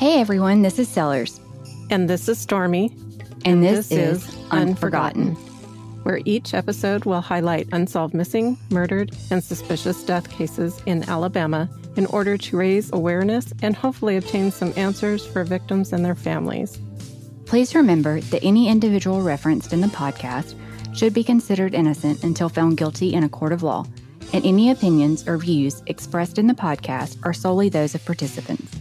Hey everyone, this is Sellers. And this is Stormy. And, this, is, Unforgotten. where each episode will highlight unsolved missing, murdered, and suspicious death cases in Alabama in order to raise awareness and hopefully obtain some answers for victims and their families. Please remember that any individual referenced in the podcast should be considered innocent until found guilty in a court of law, and any opinions or views expressed in the podcast are solely those of participants.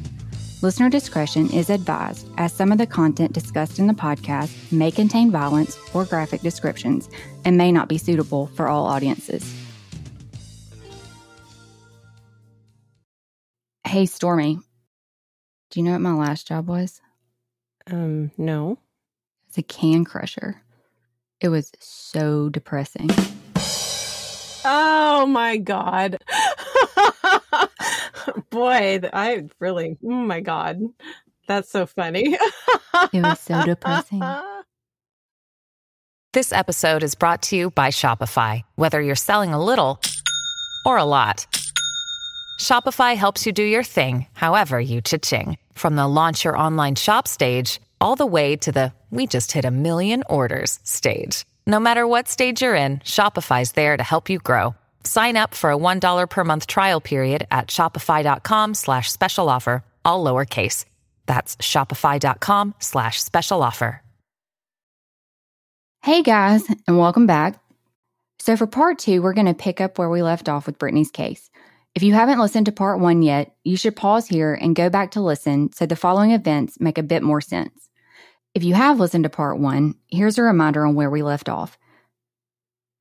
Listener discretion is advised, as some of the content discussed in the podcast may contain violence or graphic descriptions and may not be suitable for all audiences. Hey, Stormy, do you know what my last job was? Um, no. It's a can crusher. It was so depressing. Oh my God. Boy, I really, oh my God. That's so funny. It was so depressing. This episode is brought to you by Shopify. Whether you're selling a little or a lot, Shopify helps you do your thing, however you cha-ching. From the launch your online shop stage, all the way to the we just hit a million orders stage. No matter what stage you're in, Shopify's there to help you grow. Sign up for a $1 per month trial period at shopify.com slash special offer, all lowercase. That's shopify.com slash special offer. Hey guys, and welcome back. So, for part two, we're going to pick up where we left off with Brittney's case. If you haven't listened to part one yet, you should pause here and go back to listen so the following events make a bit more sense. If you have listened to part one, here's a reminder on where we left off.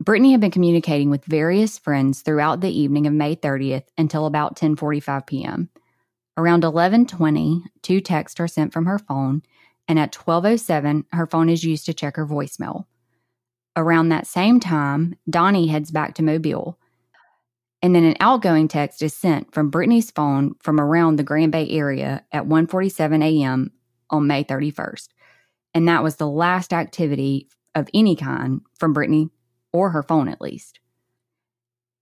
Brittney had been communicating with various friends throughout the evening of May 30th until about 10:45 p.m. Around 11:20, two texts are sent from her phone, and at 12:07, her phone is used to check her voicemail. Around that same time, Donnie heads back to Mobile. And then an outgoing text is sent from Brittney's phone from around the Grand Bay area at 1:47 a.m. on May 31st. And that was the last activity of any kind from Brittney or her phone at least.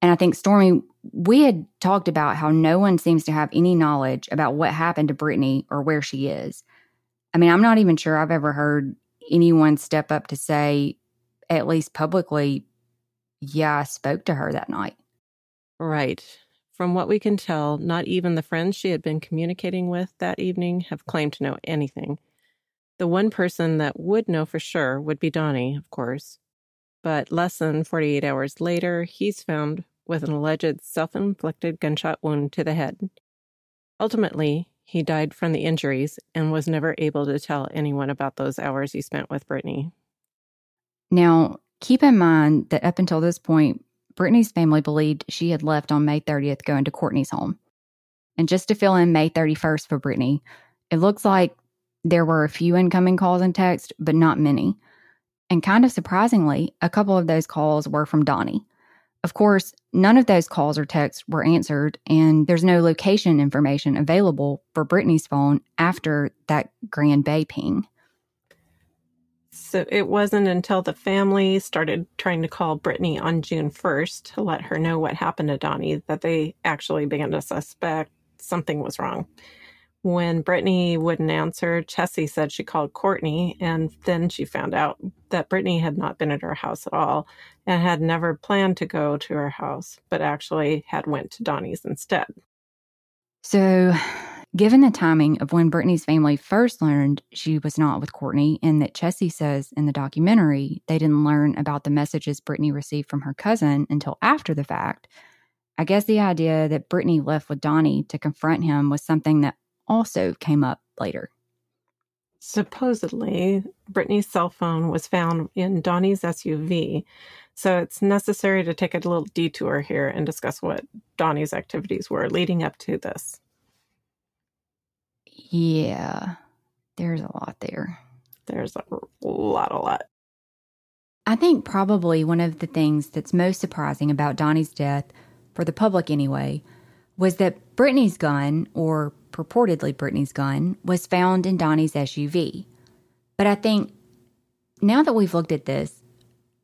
And I think Stormy, we had talked about how no one seems to have any knowledge about what happened to Brittney or where she is. I mean, I'm not even sure I've ever heard anyone step up to say, at least publicly, yeah, I spoke to her that night. Right. From what we can tell, not even the friends she had been communicating with that evening have claimed to know anything. The one person that would know for sure would be Donnie, of course. But less than 48 hours later, he's found with an alleged self inflicted gunshot wound to the head. Ultimately, he died from the injuries and was never able to tell anyone about those hours he spent with Brittney. Now, keep in mind that up until this point, Brittney's family believed she had left on May 30th going to Courtney's home. And just to fill in May 31st for Brittney, it looks like there were a few incoming calls and texts, but not many. And kind of surprisingly, a couple of those calls were from Donnie. Of course, none of those calls or texts were answered, and there's no location information available for Brittney's phone after that Grand Bay ping. So it wasn't until the family started trying to call Brittney on June 1st to let her know what happened to Donnie that they actually began to suspect something was wrong. When Brittney wouldn't answer, Chessie said she called Courtney, and then she found out that Brittney had not been at her house at all and had never planned to go to her house, but actually had went to Donnie's instead. So, given the timing of when Brittney's family first learned she was not with Courtney, and that Chessie says in the documentary they didn't learn about the messages Brittney received from her cousin until after the fact, I guess the idea that Brittney left with Donnie to confront him was something that also came up later. Supposedly, Brittney's cell phone was found in Donnie's SUV, so it's necessary to take a little detour here and discuss what Donnie's activities were leading up to this. Yeah, there's a lot there. There's a lot, a lot. I think probably one of the things that's most surprising about Donnie's death, for the public anyway, was that Brittney's gun, or purportedly Brittney's gun, was found in Donnie's SUV. But I think now that we've looked at this,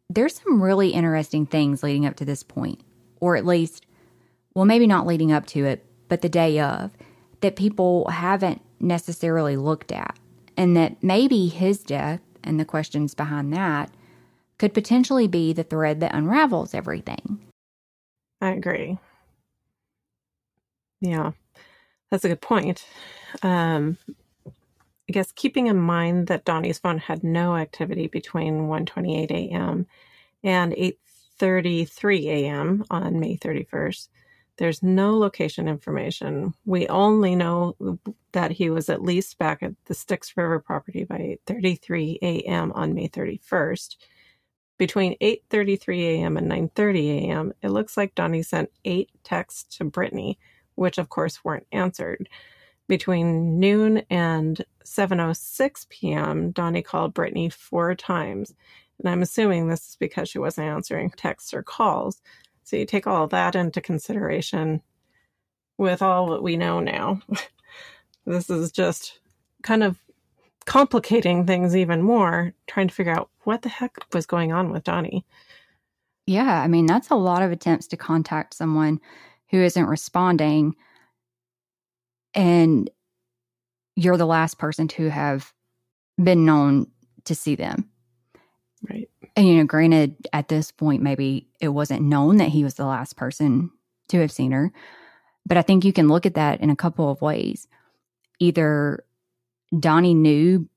there's some really interesting things leading up to this point, or at least, well, maybe not leading up to it, but the day of, that people haven't necessarily looked at, and that maybe his death and the questions behind that could potentially be the thread that unravels everything. I agree. Yeah, that's a good point. Um, I guess keeping in mind that Donnie's phone had no activity between 1:28 a.m. and 8:33 a.m. on May 31st. There's no location information. We only know that he was at least back at the Styx River property by 8:33 a.m. on May 31st. Between 8:33 a.m. and 9:30 a.m., it looks like Donnie sent 8 texts to Brittney, which of course weren't answered. Between noon and 7:06 p.m., Donnie called Brittney 4 times. And I'm assuming this is because she wasn't answering texts or calls. So you take all that into consideration with all that we know now. this is just kind of complicating things even more, trying to figure out what the heck was going on with Donnie. Yeah, I mean, that's a lot of attempts to contact someone who isn't responding. And you're the last person to have been known to see them. Right. And, you know, granted, at this point, maybe it wasn't known that he was the last person to have seen her. But I think you can look at that in a couple of ways. Either Donnie knew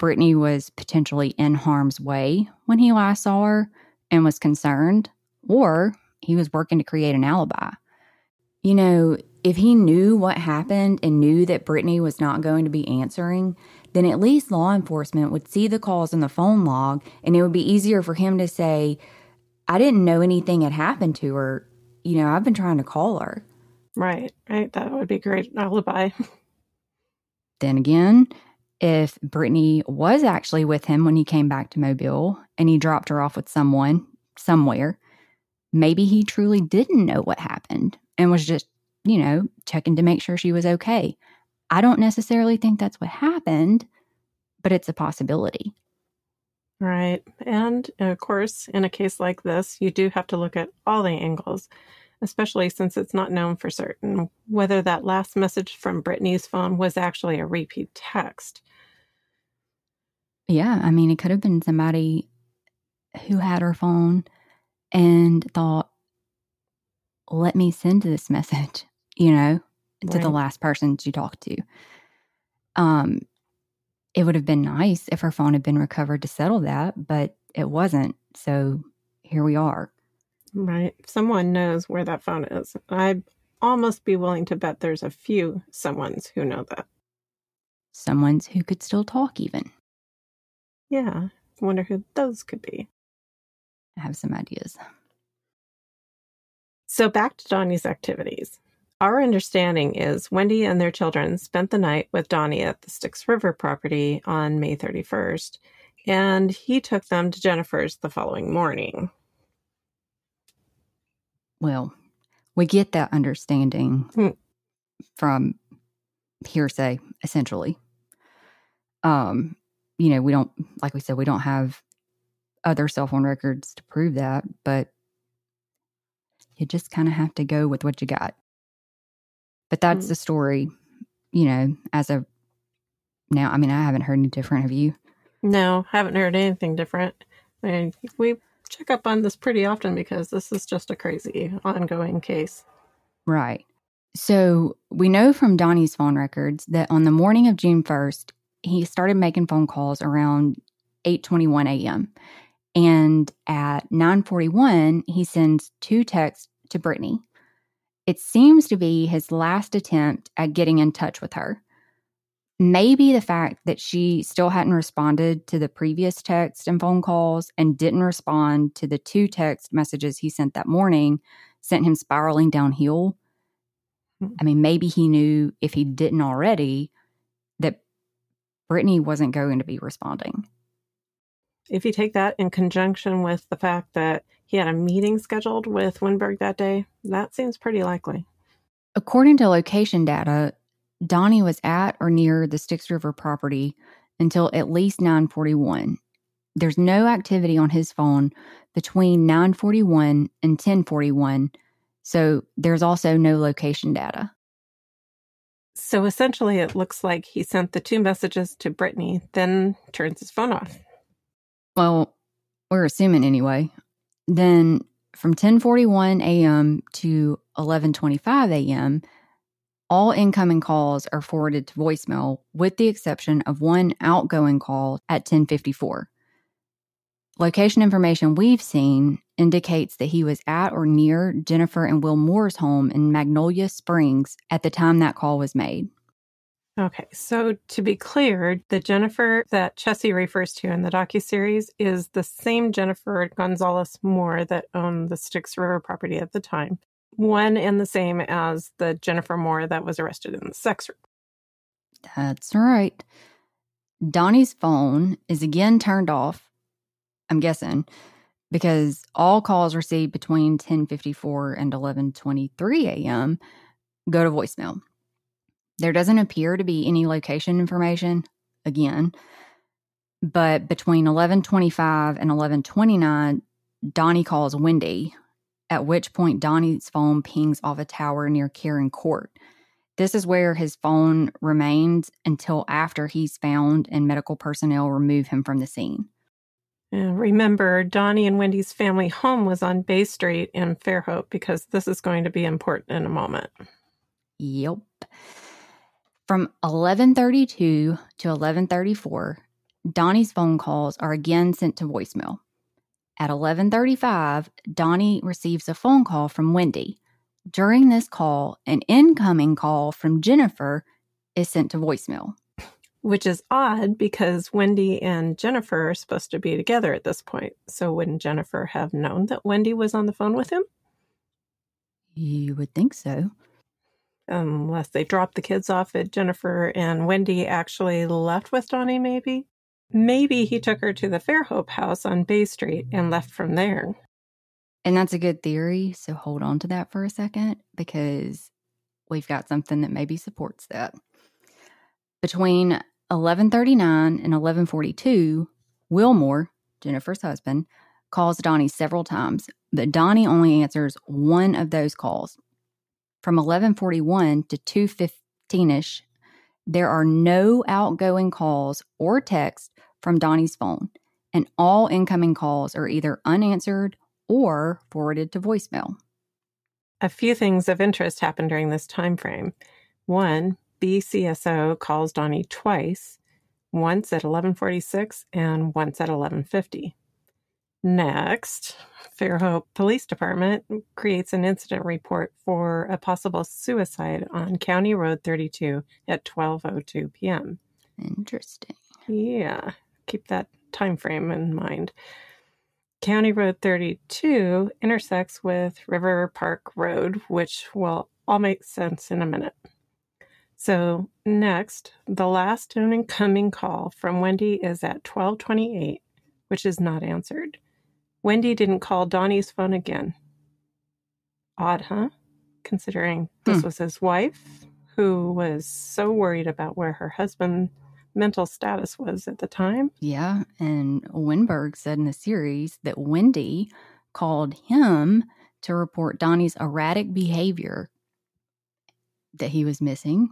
Brittney was potentially in harm's way when he last saw her and was concerned, or he was working to create an alibi. You know, if he knew what happened and knew that Brittney was not going to be answering, then at least law enforcement would see the calls in the phone log and it would be easier for him to say, I didn't know anything had happened to her. You know, I've been trying to call her. Right, right. That would be great alibi. then again, if Brittney was actually with him when he came back to Mobile and he dropped her off with someone somewhere, maybe he truly didn't know what happened and was just, you know, checking to make sure she was okay. I don't necessarily think that's what happened, but it's a possibility. Right. And uh, of course, in a case like this, you do have to look at all the angles, especially since it's not known for certain whether that last message from Brittney's phone was actually a repeat text. Yeah. I mean, it could have been somebody who had her phone and thought, let me send this message, you know? to right. the last person she talked to. Um, it would have been nice if her phone had been recovered to settle that, but it wasn't. So here we are. Right. Someone knows where that phone is. I'd almost be willing to bet there's a few someones who know that. Someone's who could still talk, even. Yeah. Wonder who those could be. I have some ideas. So back to Donnie's activities. Our understanding is Wendy and their children spent the night with Donnie at the Styx River property on May 31st, and he took them to Jennifer's the following morning. Well, we get that understanding hmm. from hearsay, essentially. Um, you know, we don't, like we said, we don't have other cell phone records to prove that, but you just kind of have to go with what you got. But that's mm. the story, you know, as of now. I mean, I haven't heard any different. Have you? No, haven't heard anything different. I mean, we check up on this pretty often because this is just a crazy ongoing case. Right. So we know from Donnie's phone records that on the morning of June 1st, he started making phone calls around 8:21 a.m. And at 9:41, he sends two texts to Brittney. It seems to be his last attempt at getting in touch with her. Maybe the fact that she still hadn't responded to the previous text and phone calls and didn't respond to the two text messages he sent that morning sent him spiraling downhill. Hmm. I mean, maybe he knew if he didn't already that Brittney wasn't going to be responding. If you take that in conjunction with the fact that he had a meeting scheduled with Winberg that day. That seems pretty likely. According to location data, Donnie was at or near the Styx River property until at least 941. There's no activity on his phone between 941 and 1041, so there's also no location data. So essentially, it looks like he sent the two messages to Brittney, then turns his phone off. Well, we're assuming anyway. Then from 10:41 a.m. to 11:25 a.m., all incoming calls are forwarded to voicemail with the exception of one outgoing call at 10:54. Location information we've seen indicates that he was at or near Jennifer and Will Moore's home in Magnolia Springs at the time that call was made. Okay, so to be clear, the Jennifer that Chessie refers to in the docuseries is the same Jennifer Gonzalez Moore that owned the Styx River property at the time. One and the same as the Jennifer Moore that was arrested in the sex ring. That's right. Donnie's phone is again turned off, I'm guessing, because all calls received between 10:54 and 11:23 a.m. go to voicemail. There doesn't appear to be any location information again, but between 11:25 and 11:29 Donnie calls Wendy, at which point Donnie's phone pings off a tower near Karen Court. This is where his phone remains until after he's found and medical personnel remove him from the scene. And remember, Donnie and Wendy's family home was on Bay Street in Fairhope because this is going to be important in a moment. Yep. From 1132 to 1134, Donnie's phone calls are again sent to voicemail. At 1135, Donnie receives a phone call from Wendy. During this call, an incoming call from Jennifer is sent to voicemail. Which is odd because Wendy and Jennifer are supposed to be together at this point. So wouldn't Jennifer have known that Wendy was on the phone with him? You would think so unless they dropped the kids off at Jennifer and Wendy actually left with Donnie, maybe. Maybe he took her to the Fairhope house on Bay Street and left from there. And that's a good theory. So hold on to that for a second because we've got something that maybe supports that. Between 1139 and 1142, Will Moore, Jennifer's husband, calls Donnie several times, but Donnie only answers one of those calls from 1141 to 215ish, there are no outgoing calls or texts from Donnie's phone, and all incoming calls are either unanswered or forwarded to voicemail. A few things of interest happened during this time frame. One, BCSO calls Donnie twice, once at 1146 and once at 1150. Next, Fairhope Police Department creates an incident report for a possible suicide on County Road 32 at 12:02 p.m. Interesting. Yeah, keep that time frame in mind. County Road 32 intersects with River Park Road, which will all make sense in a minute. So, next, the last incoming call from Wendy is at 1228, which is not answered. Wendy didn't call Donnie's phone again. Odd, huh? Considering this hmm. was his wife, who was so worried about where her husband mental status was at the time. Yeah, and Winberg said in the series that Wendy called him to report Donnie's erratic behavior that he was missing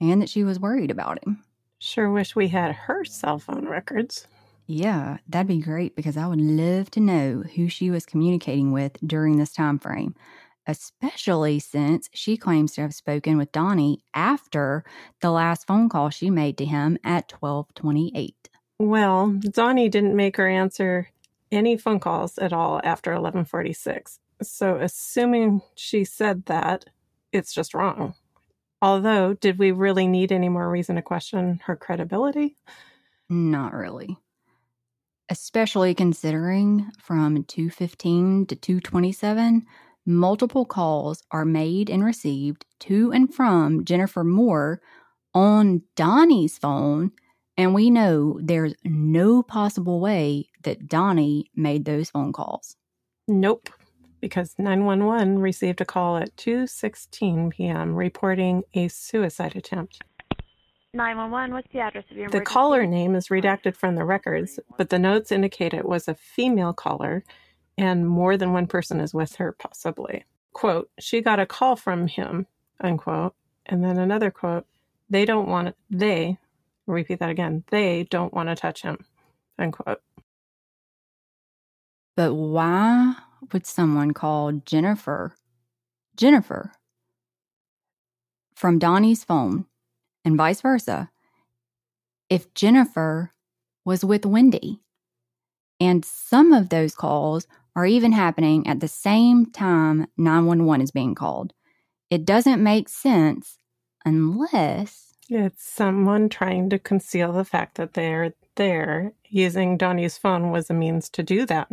and that she was worried about him. Sure wish we had her cell phone records. Yeah, that'd be great because I would love to know who she was communicating with during this time frame, especially since she claims to have spoken with Donnie after the last phone call she made to him at 1228. Well, Donnie didn't make her answer any phone calls at all after 1146. So assuming she said that, it's just wrong. Although, did we really need any more reason to question her credibility? Not really especially considering from 215 to 227, multiple calls are made and received to and from Jennifer Moore on Donnie's phone. And we know there's no possible way that Donnie made those phone calls. Nope, because 911 received a call at 2:16 p.m. reporting a suicide attempt. 911, what's the address of your The caller name is redacted from the records, but the notes indicate it was a female caller and more than one person is with her, possibly. Quote, she got a call from him, unquote. And then another quote, They don't want to, they, repeat that again, they don't want to touch him, unquote. But why would someone call Jennifer, Jennifer, from Donnie's phone and vice versa if Jennifer was with Wendy? And some of those calls are even happening at the same time 911 is being called. It doesn't make sense unless it's someone trying to conceal the fact that they're there. Using Donnie's phone was a means to do that.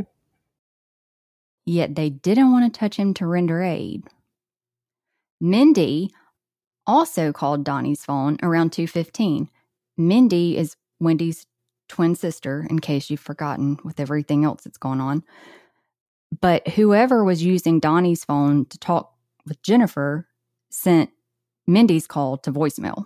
Yet they didn't want to touch him to render aid. Mindy also called Donnie's phone around 2:15. Mindy is Wendy's twin sister in case you've forgotten with everything else that's going on. But whoever was using Donnie's phone to talk with Jennifer sent Mindy's call to voicemail.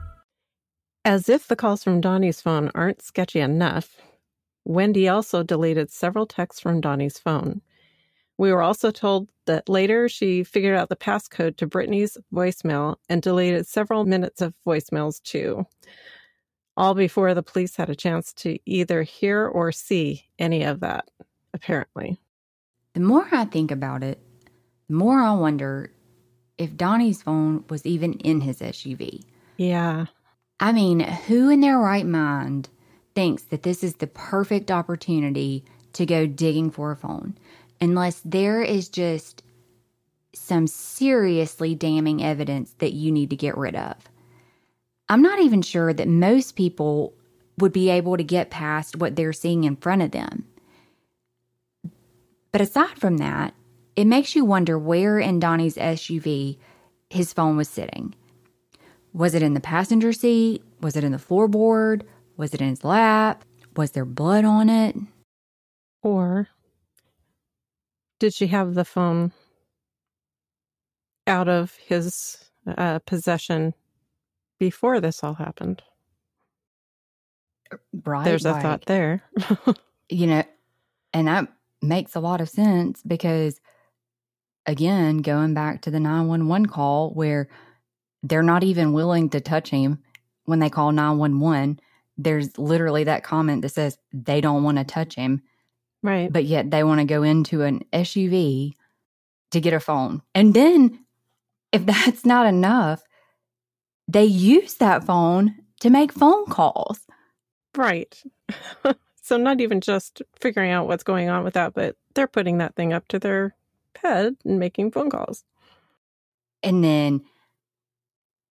As if the calls from Donnie's phone aren't sketchy enough, Wendy also deleted several texts from Donnie's phone. We were also told that later she figured out the passcode to Brittney's voicemail and deleted several minutes of voicemails too, all before the police had a chance to either hear or see any of that, apparently. The more I think about it, the more I wonder if Donnie's phone was even in his SUV. Yeah. I mean, who in their right mind thinks that this is the perfect opportunity to go digging for a phone unless there is just some seriously damning evidence that you need to get rid of? I'm not even sure that most people would be able to get past what they're seeing in front of them. But aside from that, it makes you wonder where in Donnie's SUV his phone was sitting. Was it in the passenger seat? Was it in the floorboard? Was it in his lap? Was there blood on it? Or did she have the phone out of his uh, possession before this all happened? Right. There's a like, thought there. you know, and that makes a lot of sense because, again, going back to the 911 call where they're not even willing to touch him when they call 911. There's literally that comment that says they don't want to touch him, right. but yet they want to go into an SUV to get a phone. And then, if that's not enough, they use that phone to make phone calls. Right. so, not even just figuring out what's going on with that, but they're putting that thing up to their head and making phone calls. And then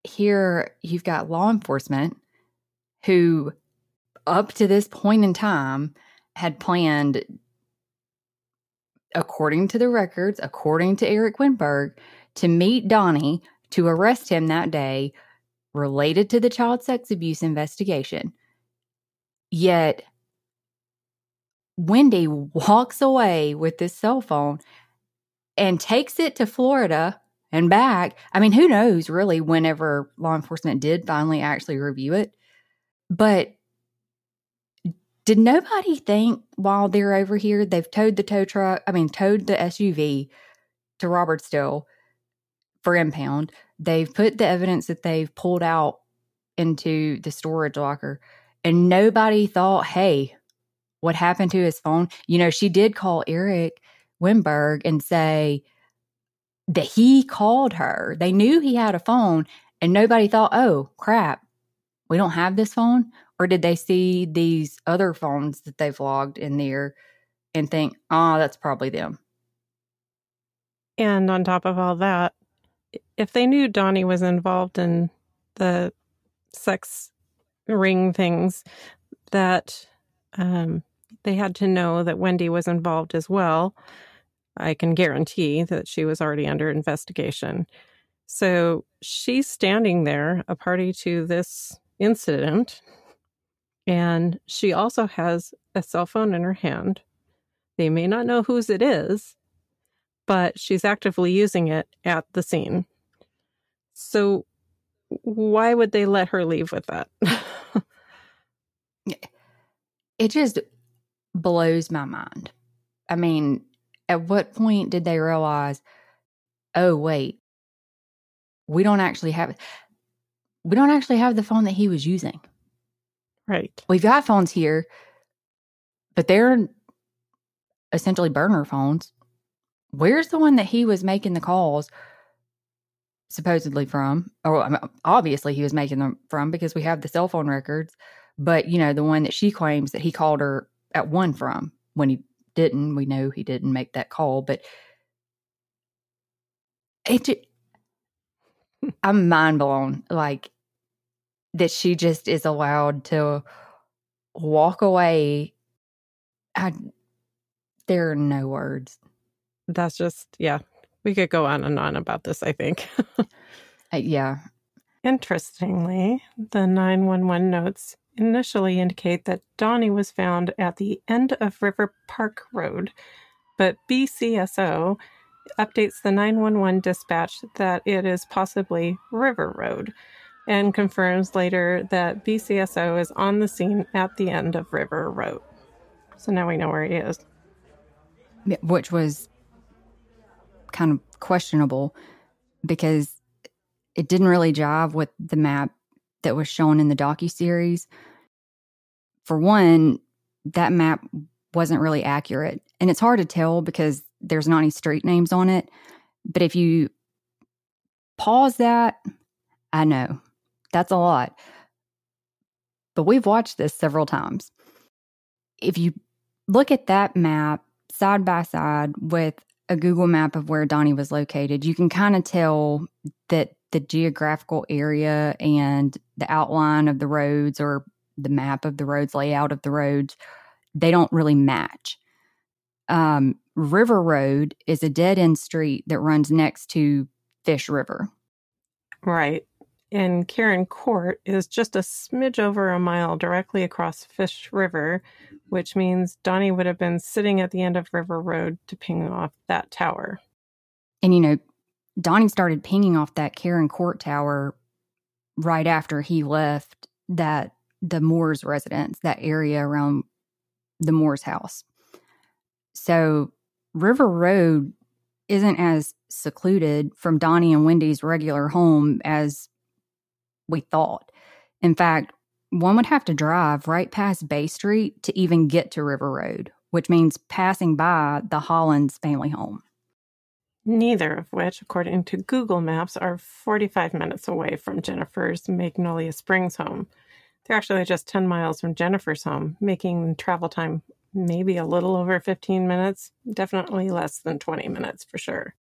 here you've got law enforcement who, up to this point in time, had planned, according to the records, according to Eric Winberg, to meet Donnie to arrest him that day related to the child sex abuse investigation. Yet, Wendy walks away with this cell phone and takes it to Florida and back. I mean, who knows really whenever law enforcement did finally actually review it. But did nobody think while they're over here, they've towed the tow truck, I mean, towed the SUV to Robertsdale for impound. They've put the evidence that they've pulled out into the storage locker, and nobody thought, hey, what happened to his phone? You know, she did call Eric Winberg and say, that he called her. They knew he had a phone and nobody thought, oh, crap, we don't have this phone? Or did they see these other phones that they've logged in there and think, oh, that's probably them? And on top of all that, if they knew Donnie was involved in the sex ring things, that um, they had to know that Wendy was involved as well. I can guarantee that she was already under investigation. So she's standing there, a party to this incident, and she also has a cell phone in her hand. They may not know whose it is, but she's actively using it at the scene. So why would they let her leave with that? it just blows my mind. I mean, at what point did they realize, oh, wait, we don't actually have we don't actually have the phone that he was using. Right. We've got phones here, but they're essentially burner phones. Where's the one that he was making the calls supposedly from? Oh, or obviously he was making them from because we have the cell phone records, but you know, the one that she claims that he called her at one from when he didn't, we know he didn't make that call, but it I'm mind blown. Like that she just is allowed to walk away. I there are no words. That's just yeah. We could go on and on about this, I think. uh, yeah. Interestingly, the 911 notes initially indicate that Donnie was found at the end of River Park Road, but BCSO updates the 911 dispatch that it is possibly River Road and confirms later that BCSO is on the scene at the end of River Road. So now we know where he is. Which was kind of questionable because it didn't really jive with the map that was shown in the docu series. For one, that map wasn't really accurate, and it's hard to tell because there's not any street names on it. But if you pause that, I know that's a lot. But we've watched this several times. If you look at that map side by side with a Google map of where Donnie was located, you can kind of tell that the geographical area and the outline of the roads or the map of the roads, layout of the roads, they don't really match. Um, River Road is a dead end street that runs next to Fish River. Right. And Karen Court is just a smidge over a mile directly across Fish River, which means Donnie would have been sitting at the end of River Road to ping off that tower. And, you know, Donnie started pinging off that Karen Court tower right after he left that the Moores residence, that area around the Moores house. So River Road isn't as secluded from Donnie and Wendy's regular home as we thought. In fact, one would have to drive right past Bay Street to even get to River Road, which means passing by the Holland family home. Neither of which, according to Google Maps, are 45 minutes away from Jennifer's Magnolia Springs home. They're actually just 10 miles from Jennifer's home, making travel time maybe a little over 15 minutes, definitely less than 20 minutes for sure.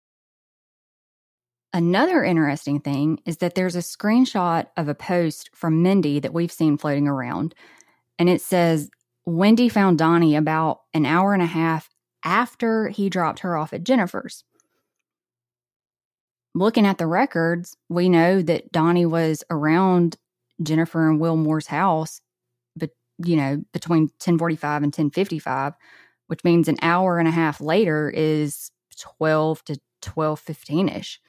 Another interesting thing is that there's a screenshot of a post from Mindy that we've seen floating around. And it says, Wendy found Donnie about an hour and a half after he dropped her off at Jennifer's. Looking at the records, we know that Donnie was around Jennifer and Will Moore's house but you know, between 1045 and 1055, which means an hour and a half later is 12 to 1215 ish.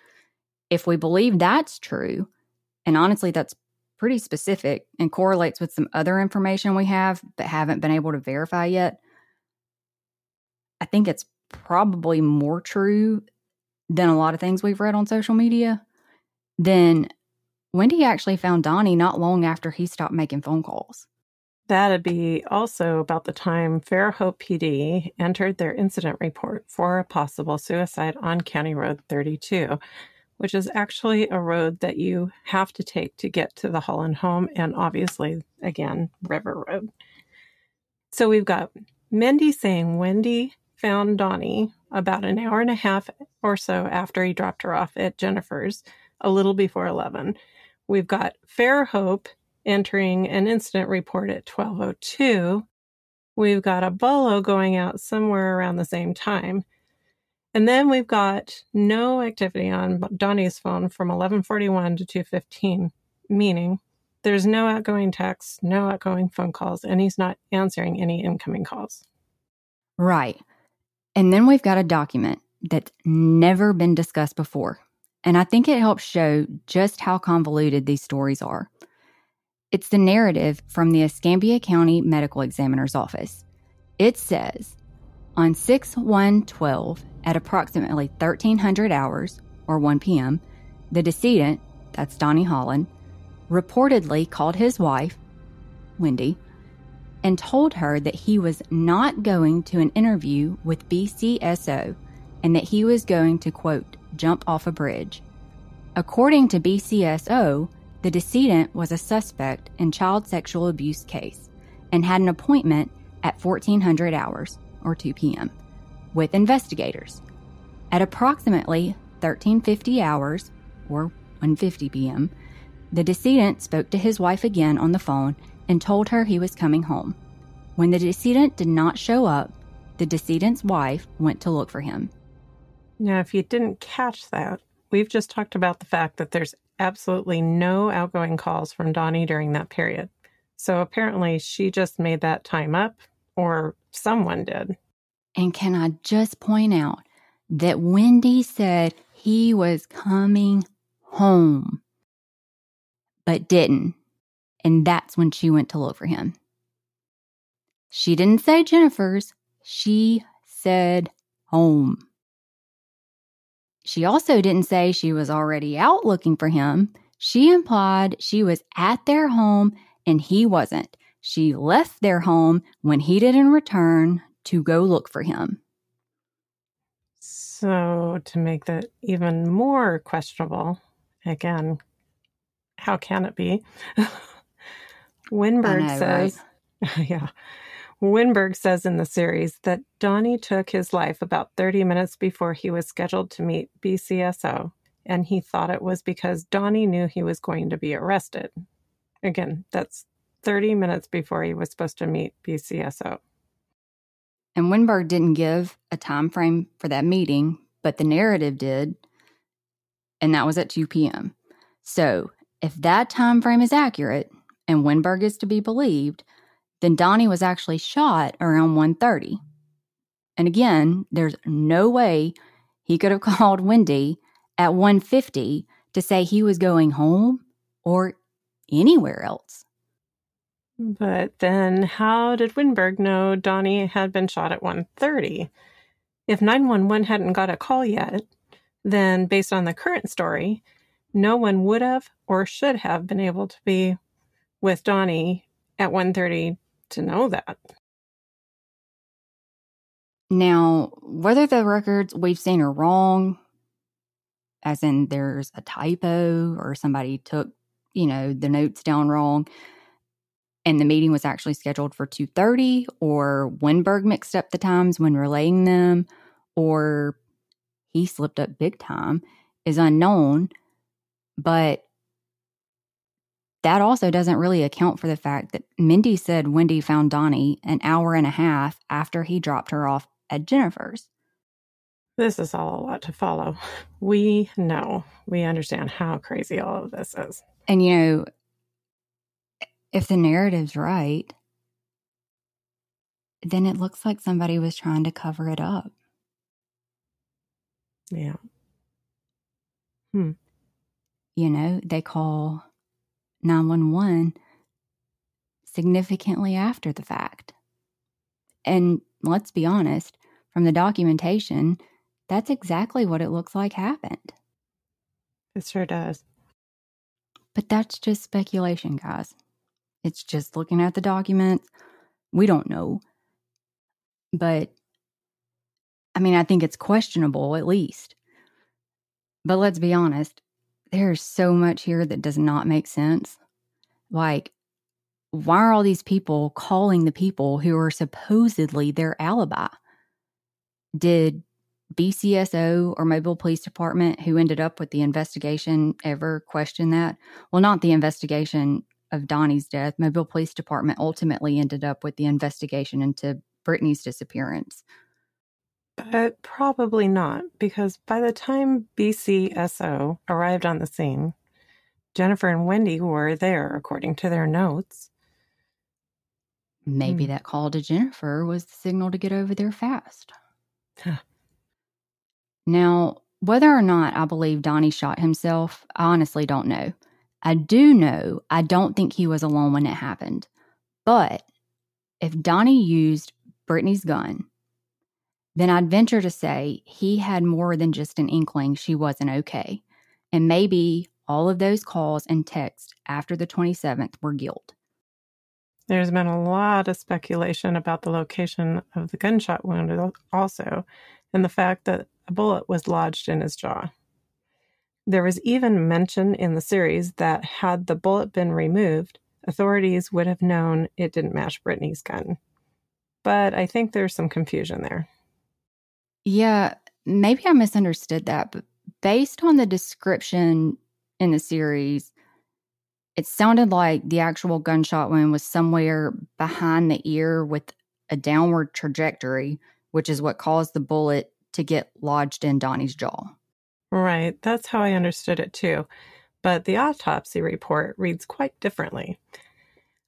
If we believe that's true, and honestly, that's pretty specific and correlates with some other information we have but haven't been able to verify yet, I think it's probably more true than a lot of things we've read on social media. Then Wendy actually found Donnie not long after he stopped making phone calls. That'd be also about the time Fairhope PD entered their incident report for a possible suicide on County Road 32, which is actually a road that you have to take to get to the Holland home and obviously, again, River Road. So we've got Mindy saying Wendy found Donnie about an hour and a half or so after he dropped her off at Jennifer's, a little before 11. We've got Fairhope entering an incident report at 1202. We've got a bolo going out somewhere around the same time. And then we've got no activity on Donnie's phone from 1141 to 215, meaning there's no outgoing texts, no outgoing phone calls, and he's not answering any incoming calls. Right. And then we've got a document that's never been discussed before. And I think it helps show just how convoluted these stories are. It's the narrative from the Escambia County Medical Examiner's Office. It says on 6 1 12, at approximately 1300 hours, or 1 p.m., the decedent, that's Donnie Holland, reportedly called his wife, Wendy, and told her that he was not going to an interview with BCSO and that he was going to, quote, jump off a bridge. According to BCSO, the decedent was a suspect in child sexual abuse case and had an appointment at 1400 hours, or 2 p.m., with investigators. At approximately 1350 hours, or 1:50 p.m., the decedent spoke to his wife again on the phone and told her he was coming home. When the decedent did not show up, the decedent's wife went to look for him. Now, if you didn't catch that, we've just talked about the fact that there's absolutely no outgoing calls from Donnie during that period. So apparently she just made that time up, or someone did. And can I just point out that Wendy said he was coming home, but didn't. And that's when she went to look for him. She didn't say Jennifer's, she said home. She also didn't say she was already out looking for him. She implied she was at their home and he wasn't. She left their home when he didn't return to go look for him. So, to make that even more questionable, again, how can it be? Winberg says, yeah, Winberg says in the series that Donnie took his life about 30 minutes before he was scheduled to meet BCSO, and he thought it was because Donnie knew he was going to be arrested. Again, that's 30 minutes before he was supposed to meet BCSO. And Winberg didn't give a time frame for that meeting, but the narrative did, and that was at 2 p.m. So, if that time frame is accurate and Winberg is to be believed, then Donnie was actually shot around 1:30. And again, there's no way he could have called Wendy at 1:50 to say he was going home or anywhere else. But then how did Winberg know Donnie had been shot at 1:30? If 911 hadn't got a call yet, then based on the current story, no one would have or should have been able to be with Donnie at 1:30 to know that. Now, whether the records we've seen are wrong, as in there's a typo or somebody took, you know, the notes down wrong, and the meeting was actually scheduled for 2.30 or winberg mixed up the times when relaying them or he slipped up big time is unknown but that also doesn't really account for the fact that mindy said wendy found donnie an hour and a half after he dropped her off at jennifer's this is all a lot to follow we know we understand how crazy all of this is and you know if the narrative's right, then it looks like somebody was trying to cover it up. Yeah. Hmm. You know, they call 911 significantly after the fact. And let's be honest, from the documentation, that's exactly what it looks like happened. It sure does. But that's just speculation, guys. It's just looking at the documents. We don't know. But I mean, I think it's questionable at least. But let's be honest, there's so much here that does not make sense. Like, why are all these people calling the people who are supposedly their alibi? Did BCSO or Mobile Police Department, who ended up with the investigation, ever question that? Well, not the investigation of Donnie's death, Mobile Police Department ultimately ended up with the investigation into Brittney's disappearance. But probably not, because by the time BCSO arrived on the scene, Jennifer and Wendy were there, according to their notes. Maybe Hmm. that call to Jennifer was the signal to get over there fast. Huh. Now, whether or not I believe Donnie shot himself, I honestly don't know. I do know I don't think he was alone when it happened. But if Donnie used Brittney's gun, then I'd venture to say he had more than just an inkling she wasn't okay. And maybe all of those calls and texts after the 27th were guilt. There's been a lot of speculation about the location of the gunshot wound, also, and the fact that a bullet was lodged in his jaw. There was even mention in the series that had the bullet been removed, authorities would have known it didn't match Brittney's gun. But I think there's some confusion there. Yeah, maybe I misunderstood that, but based on the description in the series, it sounded like the actual gunshot wound was somewhere behind the ear with a downward trajectory, which is what caused the bullet to get lodged in Donnie's jaw. Right, that's how I understood it too. But the autopsy report reads quite differently.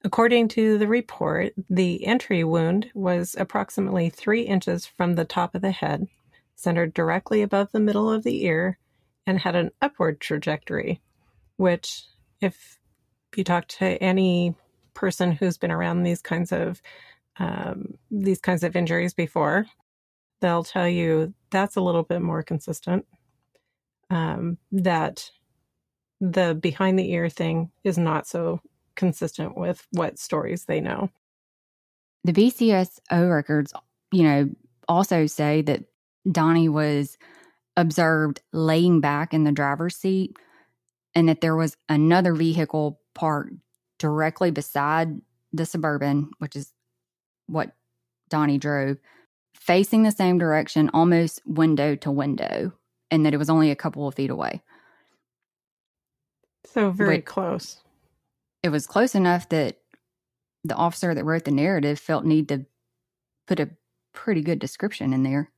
According to the report, the entry wound was approximately three inches from the top of the head, centered directly above the middle of the ear, and had an upward trajectory, which, if you talk to any person who's been around these kinds of um, these kinds of injuries before, they'll tell you that's a little bit more consistent. Um, that the behind the ear thing is not so consistent with what stories they know. The BCSO records, you know, also say that Donnie was observed laying back in the driver's seat and that there was another vehicle parked directly beside the Suburban, which is what Donnie drove, facing the same direction, almost window to window, and that it was only a couple of feet away. So very Wait. close. It was close enough that the officer that wrote the narrative felt need to put a pretty good description in there.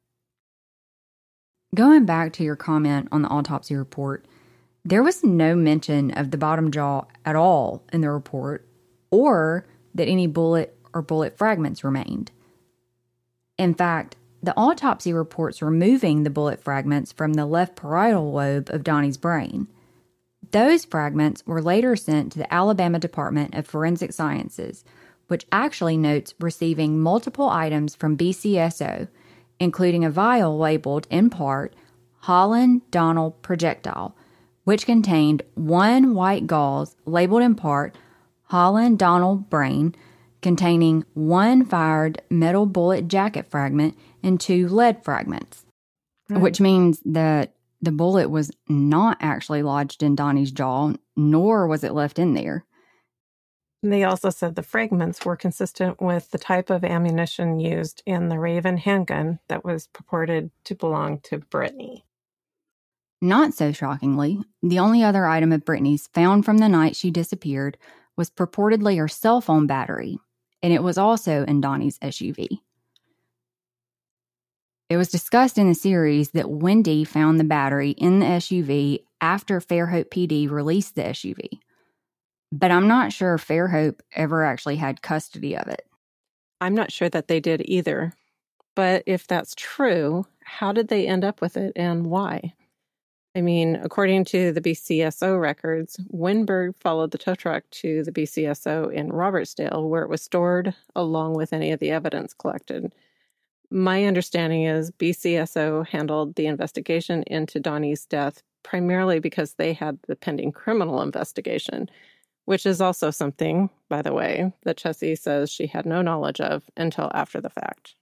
Going back to your comment on the autopsy report, there was no mention of the bottom jaw at all in the report or that any bullet or bullet fragments remained. In fact, the autopsy reports removing the bullet fragments from the left parietal lobe of Donnie's brain. Those fragments were later sent to the Alabama Department of Forensic Sciences, which actually notes receiving multiple items from BCSO, including a vial labeled in part Holland Donald projectile, which contained one white gauze labeled in part Holland Donald brain, containing one fired metal bullet jacket fragment and two lead fragments, which means that the bullet was not actually lodged in Donnie's jaw, nor was it left in there. They also said the fragments were consistent with the type of ammunition used in the Raven handgun that was purported to belong to Brittney. Not so shockingly, the only other item of Brittney's found from the night she disappeared was purportedly her cell phone battery, and it was also in Donnie's SUV. It was discussed in the series that Wendy found the battery in the SUV after Fairhope PD released the SUV. But I'm not sure Fairhope ever actually had custody of it. I'm not sure that they did either. But if that's true, how did they end up with it and why? I mean, according to the BCSO records, Winberg followed the tow truck to the BCSO in Robertsdale, where it was stored along with any of the evidence collected. My understanding is BCSO handled the investigation into Donnie's death primarily because they had the pending criminal investigation, which is also something, by the way, that Chessie says she had no knowledge of until after the fact.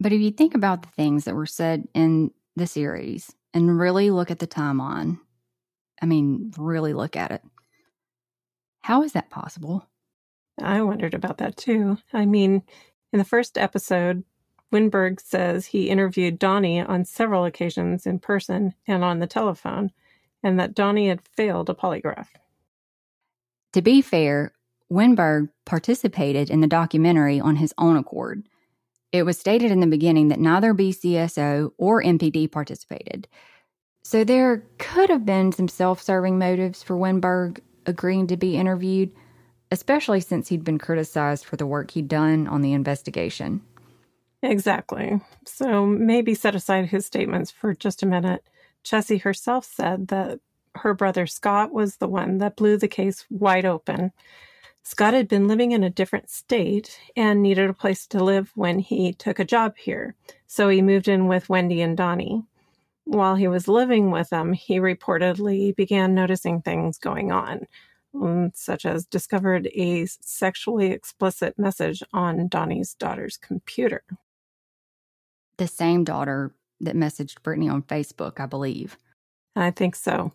But if you think about the things that were said in the series and really look at the timeline, I mean, really look at it, how is that possible? I wondered about that too. I mean, in the first episode, Winberg says he interviewed Donnie on several occasions in person and on the telephone, and that Donnie had failed a polygraph. To be fair, Winberg participated in the documentary on his own accord. It was stated in the beginning that neither BCSO or MPD participated. So there could have been some self serving motives for Winberg agreeing to be interviewed, especially since he'd been criticized for the work he'd done on the investigation. Exactly. So maybe set aside his statements for just a minute. Chessie herself said that her brother Scott was the one that blew the case wide open. Scott had been living in a different state and needed a place to live when he took a job here, so he moved in with Wendy and Donnie. While he was living with them, he reportedly began noticing things going on, um, such as discovered a sexually explicit message on Donnie's daughter's computer. The same daughter that messaged Brittney on Facebook, I believe. I think so.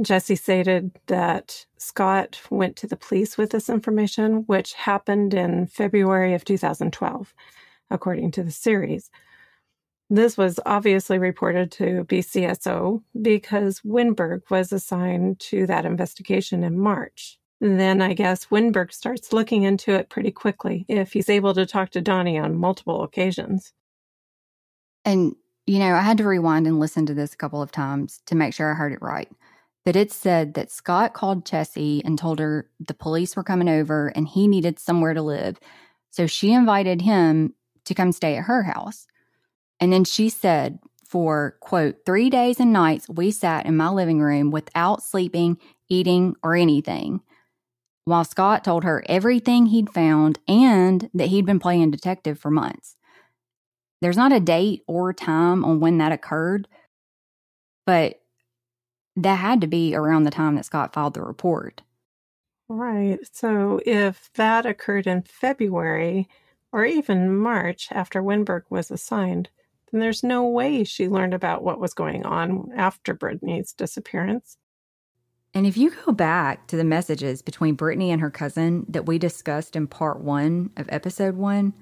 Chessie stated that Scott went to the police with this information, which happened in February of 2012, according to the series. This was obviously reported to BCSO because Winberg was assigned to that investigation in March. Then I guess Winberg starts looking into it pretty quickly if he's able to talk to Donnie on multiple occasions. And, you know, I had to rewind and listen to this a couple of times to make sure I heard it right but it said that Scott called Chessie and told her the police were coming over and he needed somewhere to live. So she invited him to come stay at her house. And then she said, for quote, three days and nights, we sat in my living room without sleeping, eating, or anything. While Scott told her everything he'd found and that he'd been playing detective for months. There's not a date or time on when that occurred, but that had to be around the time that Scott filed the report. Right. So if that occurred in February or even March after Winberg was assigned, then there's no way she learned about what was going on after Brittney's disappearance. And if you go back to the messages between Brittney and her cousin that we discussed in part one of episode one,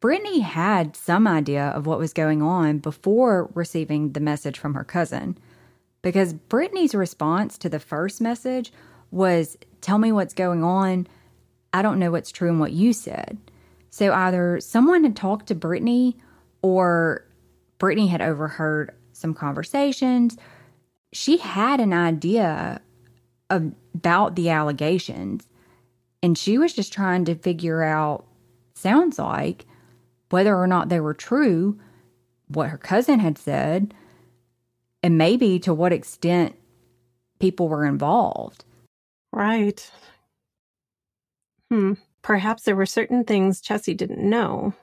Brittney had some idea of what was going on before receiving the message from her cousin because Brittney's response to the first message was, Tell me what's going on. I don't know what's true in what you said. So either someone had talked to Brittney or Brittney had overheard some conversations. She had an idea about the allegations and she was just trying to figure out, sounds like, whether or not they were true, what her cousin had said, and maybe to what extent people were involved. Right. Hmm. Perhaps there were certain things Chessie didn't know,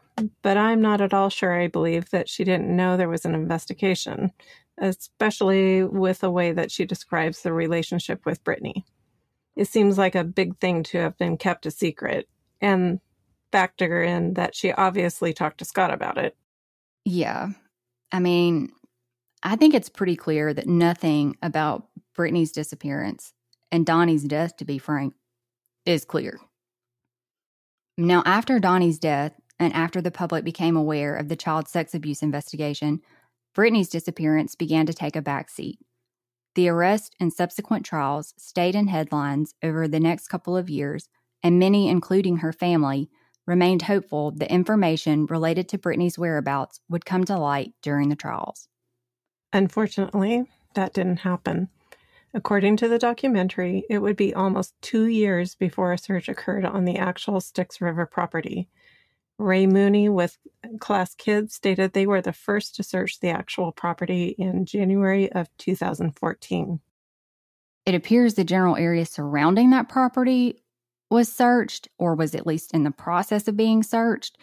but I'm not at all sure I believe that she didn't know there was an investigation, especially with the way that she describes the relationship with Brittney. It seems like a big thing to have been kept a secret, and factor in that she obviously talked to Scott about it. Yeah. I mean, I think it's pretty clear that nothing about Brittney's disappearance and Donnie's death, to be frank, is clear. Now, after Donnie's death and after the public became aware of the child sex abuse investigation, Brittney's disappearance began to take a backseat. The arrest and subsequent trials stayed in headlines over the next couple of years, and many, including her family, remained hopeful that information related to Brittney's whereabouts would come to light during the trials. Unfortunately, that didn't happen. According to the documentary, it would be almost two years before a search occurred on the actual Styx River property. Ray Mooney with Klaas Kids stated they were the first to search the actual property in January of 2014. It appears the general area surrounding that property was searched, or was at least in the process of being searched,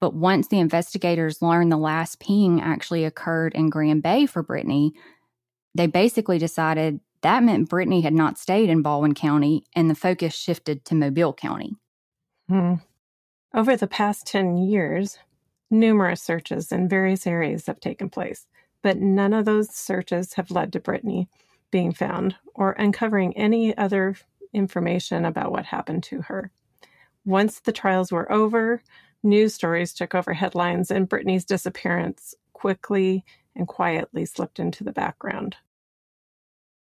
but once the investigators learned the last ping actually occurred in Grand Bay for Brittney, they basically decided that meant Brittney had not stayed in Baldwin County and the focus shifted to Mobile County. Hmm. Over the past 10 years, numerous searches in various areas have taken place, but none of those searches have led to Brittney being found or uncovering any other information about what happened to her. Once the trials were over, News stories took over headlines, and Brittney's disappearance quickly and quietly slipped into the background.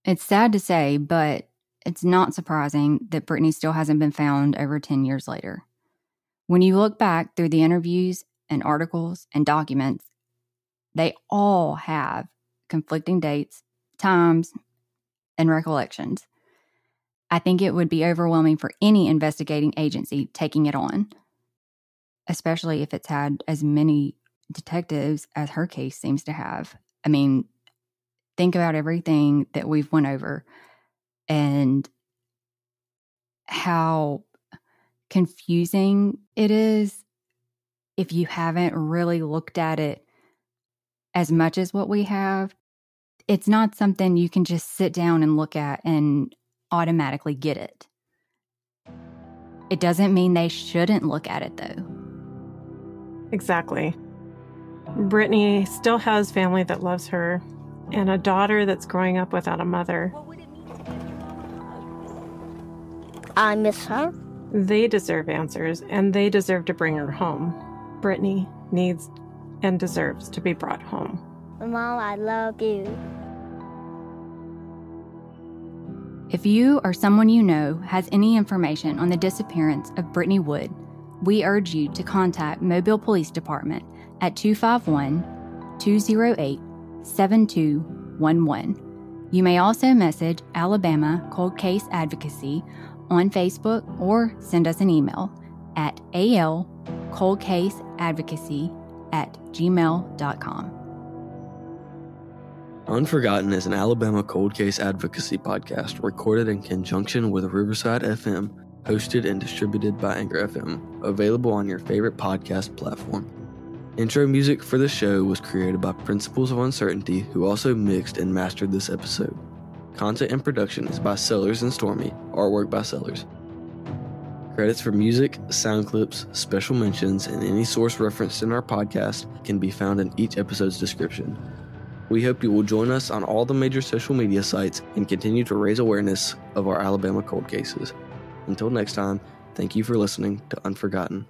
It's sad to say, but it's not surprising that Brittney still hasn't been found over 10 years later. When you look back through the interviews and articles and documents, they all have conflicting dates, times, and recollections. I think it would be overwhelming for any investigating agency taking it on, especially if it's had as many detectives as her case seems to have. I mean, think about everything that we've went over and how confusing it is if you haven't really looked at it as much as what we have. It's not something you can just sit down and look at and automatically get it. It doesn't mean they shouldn't look at it though. Exactly. Brittney still has family that loves her and a daughter that's growing up without a mother. I miss her. They deserve answers and they deserve to bring her home. Brittney needs and deserves to be brought home. Mom, I love you. If you or someone you know has any information on the disappearance of Brittney Wood, we urge you to contact Mobile Police Department at 251 208 7211. You may also message Alabama Cold Case Advocacy on Facebook or send us an email at alcoldcaseadvocacy at gmail.com. Unforgotten is an Alabama cold case advocacy podcast recorded in conjunction with Riverside FM, hosted and distributed by Anchor FM, available on your favorite podcast platform. Intro music for the show was created by Principles of Uncertainty, who also mixed and mastered this episode. Content and production is by Sellers and Stormy, artwork by Sellers. Credits for music, sound clips, special mentions, and any source referenced in our podcast can be found in each episode's description. We hope you will join us on all the major social media sites and continue to raise awareness of our Alabama cold cases. Until next time, thank you for listening to Unforgotten.